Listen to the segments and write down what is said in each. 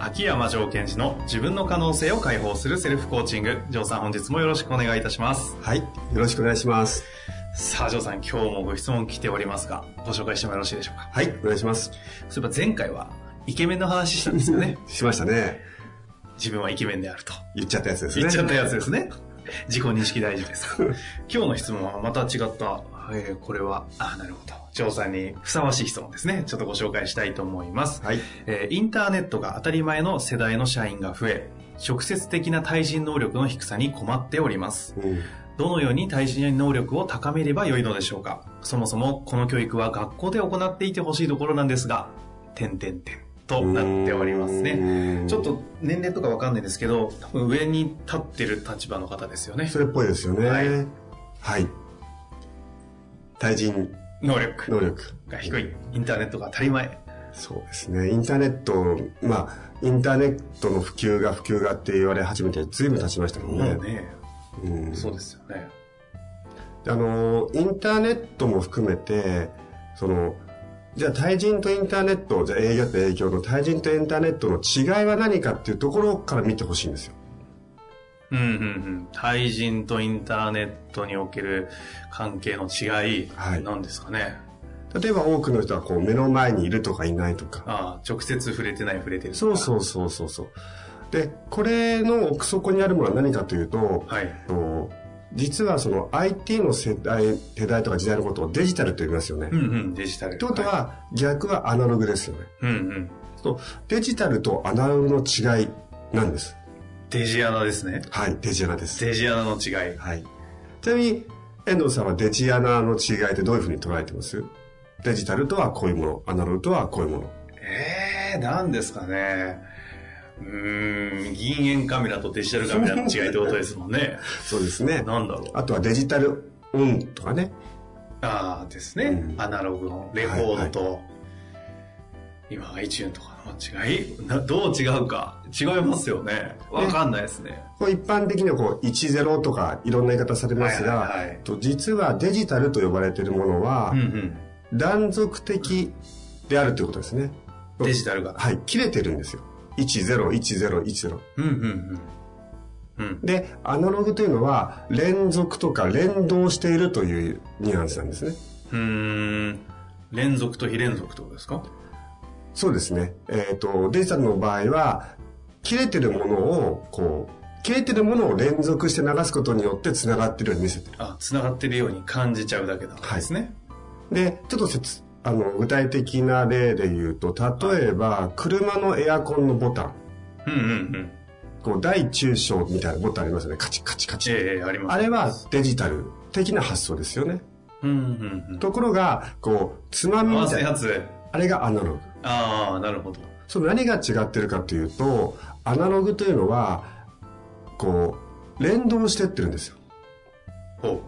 秋山城賢治の自分の可能性を解放するセルフコーチング。城さん本日もよろしくお願いいたします。はいよろしくお願いします。さあ城さん今日もご質問来ておりますがご紹介してもよろしいでしょうか？はいお願いします。そういえば前回はイケメンの話したんですよね。しましたね。自分はイケメンであると。言っちゃったやつですね。言っちゃったやつですね。自己認識大事です 今日の質問はまた違った、えーこれはあなるほど。城さんにふさわしい質問ですね。ちょっとご紹介したいと思います。はい。えーインターネットが当たり前の世代の社員が増え、直接的な対人能力の低さに困っております。う。んどのように対人能力を高めればよいのでしょうか。そもそもこの教育は学校で行っていてほしいところなんですが、点々点となっておりますね。ねちょっと年齢とかわかんないですけど、多分上に立ってる立場の方ですよね。そ。れっぽいですよね。ははいい、対人能力。能力。が低い。インターネットが当たり前。そうですね。インターネットまあインターネットの普及が普及がって言われ始めてずいぶん経ちましたけどね。もうね、うん。そうですよね。あのインターネットも含めてそのじゃあ対人とインターネットじゃあ営業と営業の対人とインターネットの違いは何かっていうところから見てほしいんですようんうんうん。対人とインターネットにおける関係の違い、はいなんですかね。例えば多くの人はこう目の前にいるとかいないとかああ、直接触れてない触れてる。そうそうそうそうそうでこれの奥底にあるものは何かというと、はい。と実はその IT の世代世代とか時代のことをデジタルと言いますよね、うんうん、デジタル。ってことは、は逆はアナログですよねい、うんうん。そうデジタルとアナログの違いなんですデジアナですね。はいデジアナです。デジアナの違い。はい。ちなみに遠藤さんはデジアナの違いってどういうふうに捉えてます？デジタルとはこういうもの。アナログとはこういうもの。ええー、なんですかね。うーん、銀塩カメラとデジタルカメラの違いってことですもんね。そうですね。なんだろう。あとはデジタルオンとかね。ああですね、うん。アナログのレコードと、今 iTune とか。の違い？などう違うか？違いますよね。わかんないですね。こう一般的にはこう10とかいろんな言い方されますが、はいはいはい。と実はデジタルと呼ばれているものはうんうん断続的であるということですね。デジタルが。はい、切れてるんですよ。101010。うんうんうん。うん。で、アナログというのは連続とか連動しているというニュアンスなんですね。うーん。連続と非連続ってことですか？そうですね。えっ、と、デジタルの場合は、切れてるものを、こう、切れてるものを連続して流すことによって繋がってるように見せてる。あ繋がってるように感じちゃうだけなんですね、で、ちょっと説、あの、具体的な例で言うと、例えば、車のエアコンのボタン。うんうんうんこう、大中小みたいなボタンありますよね。カチカチカチ。ええありますあれはデジタル的な発想ですよね。うんうんうんところが、こう、つまみ合わみたいな。せやつあれがアナログ。ああなるほどその何が違ってるかというと、アナログというのは、こう、連動してってるんですよ。ほう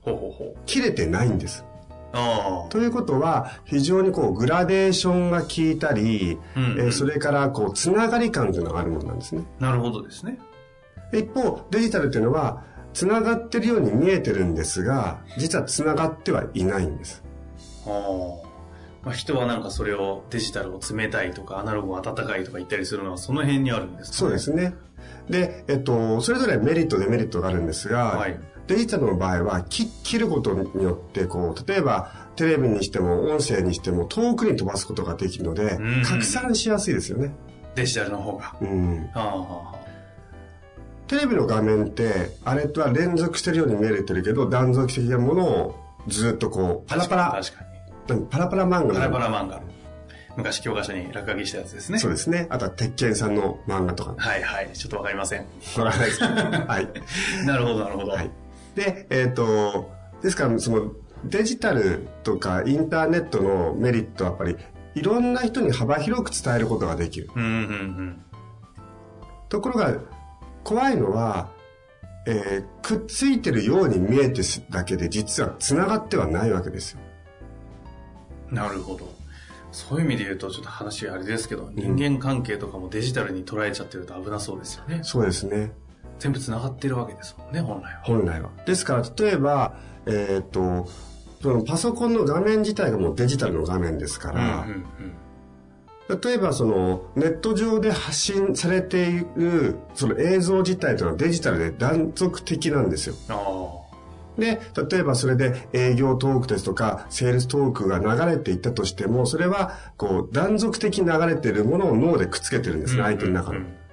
ほうほうほう切れてないんです。ああということは、非常にこう、グラデーションが効いたり、うんうんえーそれから、こう、つながり感というのがあるものなんですね。なるほどですね一方、デジタルというのは、つながってるように見えてるんですが、実はつながってはいないんです。ああまあ、人はなんかそれをデジタルを冷たいとかアナログを温かいとか言ったりするのはその辺にあるんですか、ね、そうですね。で、えっと、それぞれメリット、デメリットがあるんですが、はい。デジタルの場合は、切切ることによって、こう、例えば、テレビにしても、音声にしても、遠くに飛ばすことができるのでうん、拡散しやすいですよね。デジタルの方が。うん。ああテレビの画面って、あれとは連続してるように見えてるけど、断続的なものをずっとこう、パラパラ、確かに何パラパラ漫画パラパラ。ラ漫画昔教科書に落書きしたやつですね。そうですね。あとは鉄拳さんの漫画とか。はいはい。ちょっとわかりません。わからないです。はい。なるほど、なるほど。はい。で、えっ、と、ですから、その、デジタルとかインターネットのメリットはやっぱり、いろんな人に幅広く伝えることができる。うんうんうん。ところが、怖いのは、えーくっついてるように見えてすだけで、実は繋がってはないわけですよ。なるほど。そういう意味で言うと、ちょっと話あれですけど、人間関係とかもデジタルに捉えちゃってると危なそうですよね。そうですね。全部繋がってるわけですもんね、本来は。本来は。ですから、例えば、えっ、と、そのパソコンの画面自体がもうデジタルの画面ですから、うんうん例えばそのネット上で発信されているその映像自体というのはデジタルで断続的なんですよ。うん。あで、例えばそれで営業トークですとか、セールストークが流れていったとしても、それはこう断続的に流れているものを脳でくっつけてるんですね、あ。相手の中に。うんうん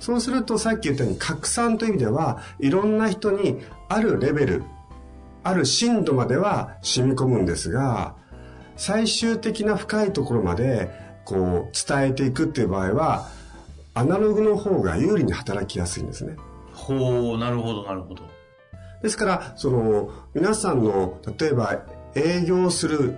そうするとさっき言ったように拡散という意味では、いろんな人にあるレベル、ある深度までは染み込むんですが、最終的な深いところまでこう伝えていくっていう場合は、アナログの方が有利に働きやすいんですね。ほう、なるほど、なるほど。ですから、その、皆さんの、例えば営業する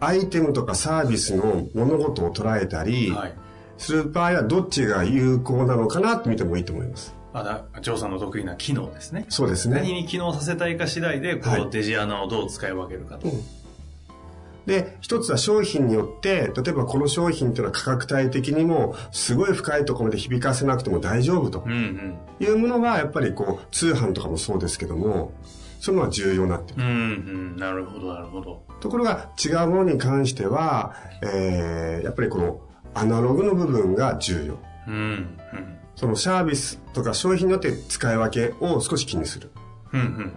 アイテムとかサービスの物事を捉えたり、はい。する場合はどっちが有効なのかなって見てもいいと思います。あだ、ジョーさんの得意な機能ですね。そうですね。何に機能させたいか次第で、こう、はいデジアナをどう使い分けるかと。で、一つは商品によって、例えばこの商品っていうのは価格帯的にも、すごい深いところまで響かせなくても大丈夫とうんうん。いうものは、やっぱりこう、通販とかもそうですけども、そういうのは重要になってる。うんうん。なるほど、なるほど。ところが、違うものに関しては、えー、やっぱりこの、アナログの部分が重要。うんうん。そのサービスとか商品によって使い分けを少し気にする。うんうん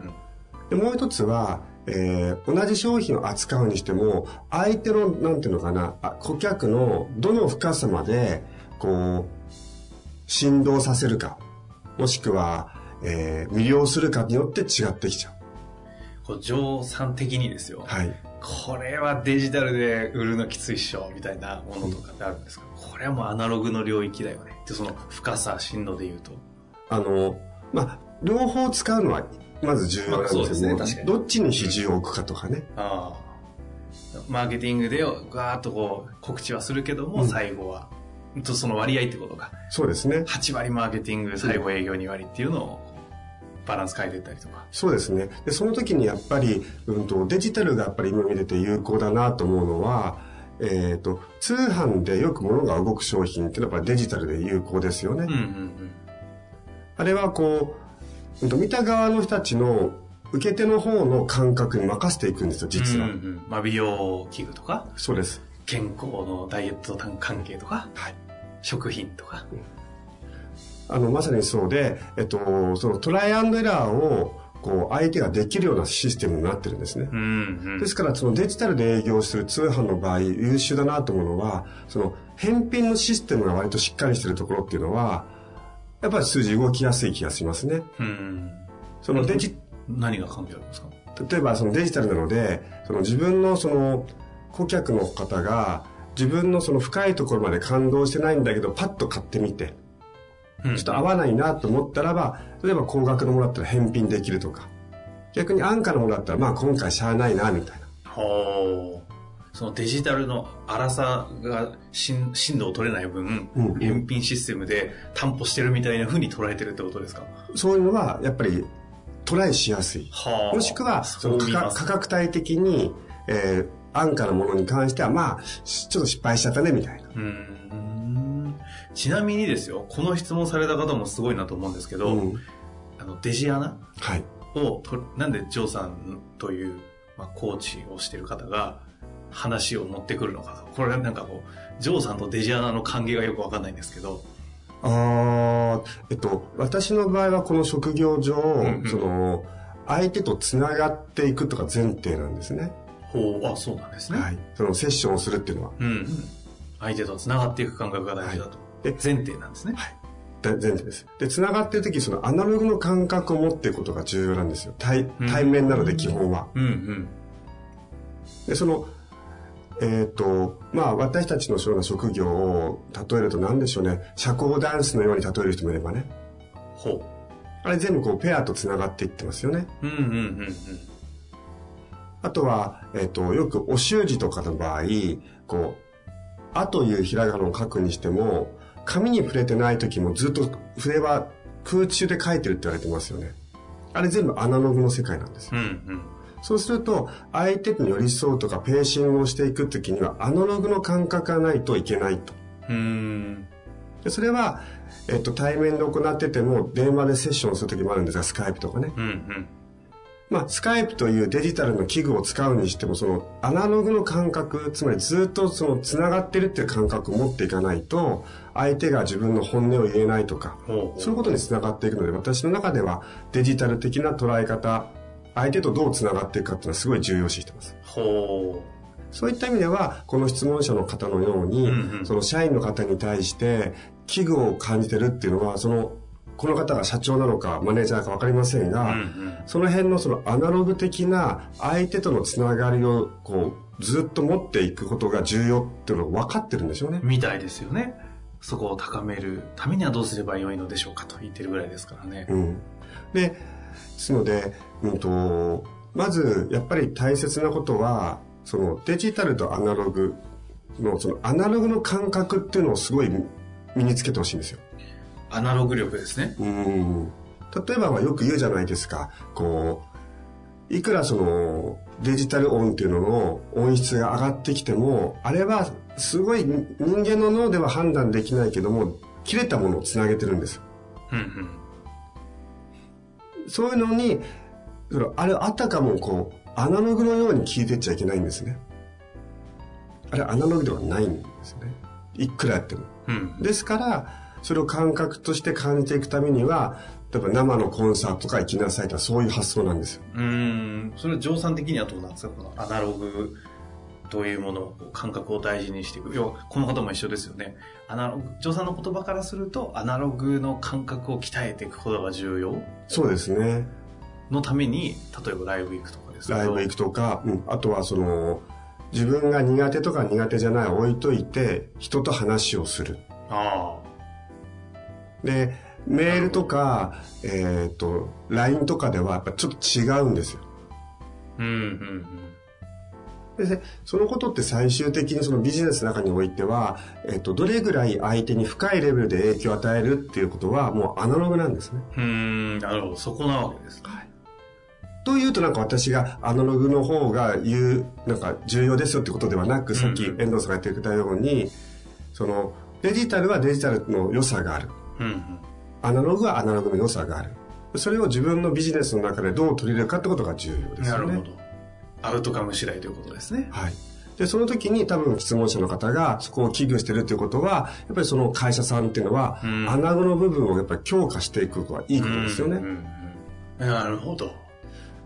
で、もう一つは、えー同じ商品を扱うにしても、相手の、なんていうのかな、あ顧客のどの深さまで、こう、振動させるか、もしくは、えー魅了するかによって違ってきちゃう。こう、ジョーさん的にですよ。はい。これはデジタルで売るのきついっしょ、みたいなものとかってあるんですか、これはもうアナログの領域だよね。で、その深さ、深度で言うと。あの、まあ、両方使うのは、まず重要なんですまあそうですねけどっちに比重を置くかとかね。ああ。マーケティングでガーッとこう告知はするけども、うん最後は、とその割合ってことか。そうですね。8割マーケティング、最後営業2割っていうのをバランス変えていったりとか。そうですね。で、その時にやっぱり、うんと、デジタルがやっぱり今見てて有効だなと思うのは、えっ、と、通販でよく物が動く商品っていうのはやっぱりデジタルで有効ですよね。うんうんあれはこう、見た側の人たちの受け手の方の感覚に任せていくんですよ、うん。実は。うんうんまあ、美容器具とか、そうです。健康のダイエット関係とか、はい。食品とか。あの、まさにそうで、えっと、そのトライアンドエラーを、こう、相手ができるようなシステムになってるんですね。うんうんですから、そのデジタルで営業する通販の場合、優秀だなと思うのは、その返品のシステムが割としっかりしてるところっていうのは、やっぱり数字動きやすい気がしますね。うん。そのデジ、何が関係あるんですか？例えばそのデジタルなので、その自分のその顧客の方が自分のその深いところまで感動してないんだけど、パッと買ってみて、うんちょっと合わないなと思ったらば、例えば高額のものだったら返品できるとか、逆に安価なものだったら、まあ今回しゃあないな、みたいな。ほう。そのデジタルの粗さが振振動を取れない分、うん返品システムで担保してるみたいな風に捉えてるってことですか？そういうのはやっぱりトライしやすい。はもしくは、その価格帯的に、えー安価なものに関しては、まあ、しちょっと失敗しちゃったね、みたいな。ちなみにですよ、この質問された方もすごいなと思うんですけど、うんあの、デジアナ？はい。なんでジョーさんという、まあ、コーチをしてる方が話を持ってくるのかと。これなんかこう、ジョーさんとデジアナの関係がよくわかんないんですけど、あーえっと、私の場合はこの職業上、んうんその、相手とつながっていくとか前提なんですね。ほう、あ、そうなんですね。はい。そのセッションをするっていうのは。うんうん。相手と繋がっていく感覚が大事だと。で前提なんですね。だ前提です。で、つながってる時、そのアナログの感覚を持っていくことが重要なんですよ。対うん対面なので基本は。うんうん。で、その、えっ、と、まあ私たちのような職業を例えると何でしょうね、社交ダンスのように例える人もいればね。ほあれ全部こうペアと繋がっていってますよね。う。うんうんうんうん。あとは、えっ、と、よくお習字とかの場合、こう、あというひらがなを書くにしても、紙に触れてない時もずっと筆は空中で書いてるって言われてますよね。あれ全部アナログの世界なんですよ。うんうん。そうすると、相手に寄り添うとかペーシングをしていく時には、アナログの感覚がないといけないと。うーん。でそれは、えっと、対面で行ってても、電話でセッションする時もあるんですが、スカイプとかね。うんうん。まあ、スカイプというデジタルの器具を使うにしても、そのアナログの感覚、つまりずっとその繋がってるっていう感覚を持っていかないと、相手が自分の本音を言えないとか、そういうことに繋がっていくので、私の中ではデジタル的な捉え方、相手とどう繋がっていくかっていうのはすごい重要視してます。ほそういった意味では、この質問者の方のように、うんうんその社員の方に対して、危惧を感じてるっていうのは、その、この方が社長なのか、マネージャーかわかりませんう。が、うんうん。その辺のそのアナログ的な相手とのつながりを、こう、ずっと持っていくことが重要っていうのが分かってるんでしょうね。みたいですよね。そこを高めるためにはどうすればよいのでしょうかと言ってるぐらいですからね。うん。で、ですので、うんと、まず、やっぱり大切なことは、そのデジタルとアナログの、そのアナログの感覚っていうのをすごい身につけてほしいんですよ。アナログ力ですね。うん。例えば、まあよく言うじゃないですか。こう、いくらそのデジタル音っていうのの音質が上がってきても、あれはすごい人間の脳では判断できないけども、切れたものをつなげてるんですよ。うんうん。そういうのに、あれあたかもこう、アナログのように聞いてっちゃいけないんですね。あれアナログではないんですね。いくらやっても。うん。ですから、それを感覚として感じていくためには、例えば生のコンサートとか行きなさいとかそういう発想なんですよ。うーん。それは乗算的にはどうなんですか？このアナログというものを、感覚を大事にしていく。要は、この方も一緒ですよね。アナログ、乗算の言葉からすると、アナログの感覚を鍛えていくことが重要そうですね。のために、例えばライブ行くとかですライブ行くとか、うん、あとはその、自分が苦手とか苦手じゃない置いといて、人と話をする。あで、メールとか、えっ、と、LINE とかではやっぱちょっと違うんですよ。あ。うんうんで、そのことって最終的にそのビジネスの中においては、えっ、と、どれぐらい相手に深いレベルで影響を与えるっていうことはもうアナログなんですね。うん。なるほど。そこなわけです。はい。というとなんか私がアナログの方が言う、なんか重要ですよってことではなく、さっきうんうん遠藤さんが言ってくれたように、そのデジタルはデジタルの良さがある。うんうん。アナログはアナログの良さがある。それを自分のビジネスの中でどう取り入れるかってことが重要ですよね。なるほど。アウトカム次第ということですね。はい。で、その時に多分質問者の方がそこを危惧してるっていうことは、やっぱりその会社さんっていうのは、うんアナログの部分をやっぱり強化していくことはいいことですよね。うんうんうんなるほど。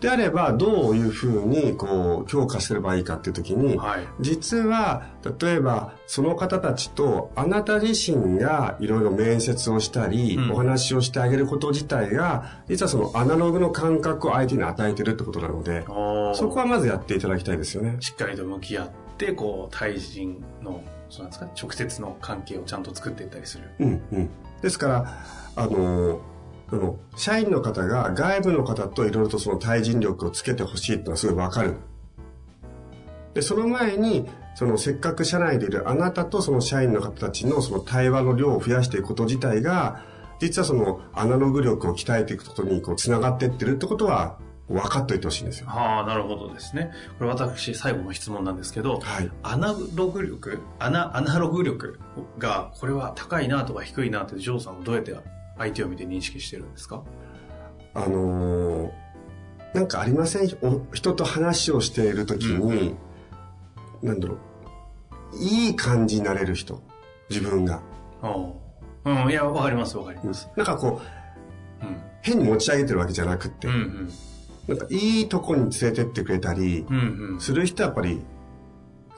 であれば、どういうふうにこう強化すればいいかっていう時に、はい。実は、例えば、その方たちと、あなた自身がいろいろ面接をしたり、うんお話をしてあげること自体が、実はそのアナログの感覚を相手に与えてるってことなので、そこはまずやっていただきたいですよね。しっかりと向き合って、こう、対人の、そうなんですか、直接の関係をちゃんと作っていったりする。うん、うん。ですから、あの、その、社員の方が外部の方といろいろとその対人力をつけてほしいっていうのはすごいわかる。で、その前に、そのせっかく社内でいるあなたとその社員の方たちのその対話の量を増やしていくこと自体が、実はそのアナログ力を鍛えていくことにこう繋がっていってるってことは分かっといてほしいんですよ。はあ、なるほどですね。これ私、最後の質問なんですけど、はい。アナログ力、アナ、アナログ力が、これは高いなとか低いなって、ジョーさんはどうやって相手を見て認識してるんですか？あのーなんかありません？お人と話をしているときに、なんだろう、いい感じになれる人、自分が。おうん、いや、わかります、わかります。なんかこう、うん。変に持ち上げてるわけじゃなくって、うん、うん。なんかいいとこに連れてってくれたり、うん、うん。する人はやっぱり、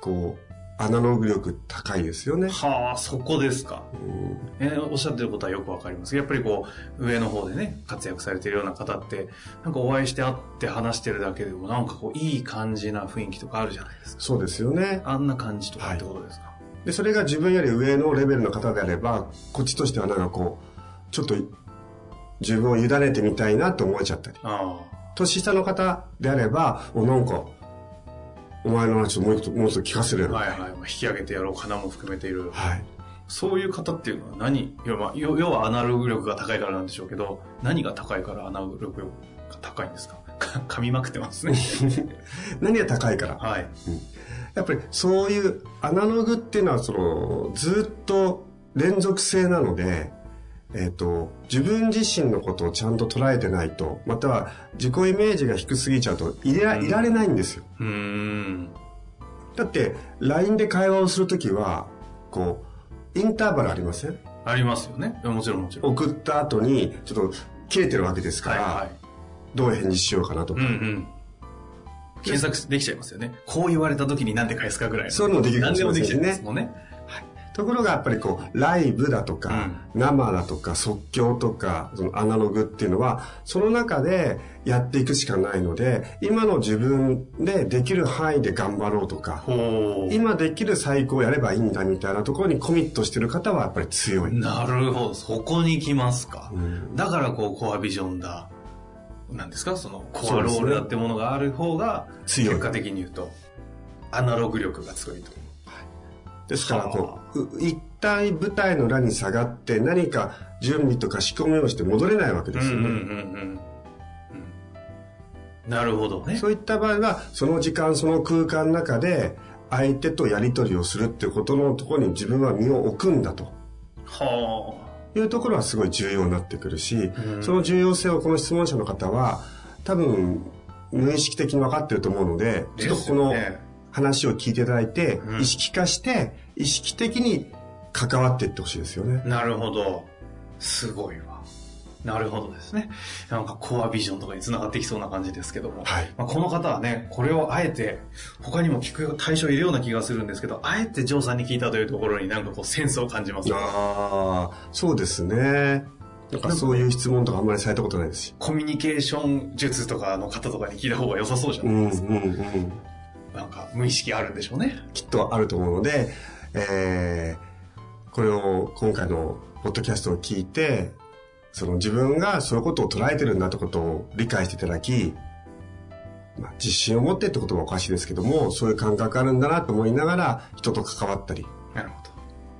こアナログ力高いですよね。はあ、そこですか。うんえーおっしゃってることはよくわかります。やっぱりこう、上の方でね、活躍されてるような方って、なんかお会いして会って話してるだけでも、なんかこう、いい感じな雰囲気とかあるじゃないですか。そうですよね。あんな感じとかってことですか？で、それが自分より上のレベルの方であれば、こっちとしてはなんかこう、ちょっと自分を委ねてみたいなと思えちゃったり。あ年下の方であれば、お、なんか、お前の話をもう一度、もう一度聞かせるよ。あ。はいはい。まあ引き上げてやろうかなも含めている。はい。そういう方っていうのは何要は、要要はアナログ力が高いからなんでしょうけど、何が高いからアナログ力が高いんですか？か 噛みまくってますね。何が高いから？はい。やっぱりそういうアナログっていうのはそのずっと連続性なので、えっ、と、自分自身のことをちゃんと捉えてないと、または自己イメージが低すぎちゃうといれいられないんですよ。うーん。だって、LINE で会話をするときは、こう、インターバルありません？ありますよね。もちろんもちろん。送った後に、ちょっと切れてるわけですから、はいはい。どう返事しようかなとか。うんうん。検索できちゃいますよね。こう言われた時に何で返すかぐらいの。そういうのもできるかも何でもできちゃいますもんね。ところがやっぱりこう、ライブだとか、生だとか、即興とか、そのアナログっていうのは、その中でやっていくしかないので、今の自分でできる範囲で頑張ろうとか。今できる最高をやればいいんだみたいなところにコミットしてる方はやっぱり強い。なるほど。そこに来ますか。うんだからこう、コアビジョンだ。なんですか？その、コアロールだってものがある方が、強い結果的に言うと、アナログ力が強いと。ですからこはう、う一体舞台の裏に下がって何か準備とか仕込みをして戻れないわけですよね。うんうんうんうん。うんなるほどね。そういった場合は、その時間、その空間の中で、相手とやり取りをするっていうことのところに自分は身を置くんだとはいうところはすごい重要になってくるし、うんその重要性をこの質問者の方は、多分、無意識的に分かってると思うので、あ。ちょっとこの話を聞いていただいて、うん意識化して、意識的に関わっていってほしいですよね。なるほど。すごいわ。なるほどですね。なんかコアビジョンとかに繋がってきそうな感じですけども。はい。まあ、この方はね、これをあえて、他にも聞く対象いるような気がするんですけど、あえてジョーさんに聞いたというところになんかこうセンスを感じます。ああ、そうですね。なんかそういう質問とかあんまりされたことないですし。コミュニケーション術とかの方とかに聞いた方が良さそうじゃうんうんないですか。うん。なんか無意識あるんでしょうね。きっとあると思うので、えー、これを今回のポッドキャストを聞いて、その自分がそういうことを捉えてるんだってことを理解していただき、まあ、自信を持ってってこともおかしいですけども、そういう感覚あるんだなと思いながら人と関わったり、なるほ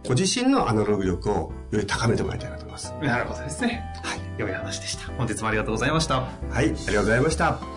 ご自身のアナログ力をより高めてもらいたいなと思います。ど。なるほどですね。はい。良い話でした。本日もありがとうございました。はい、ありがとうございました。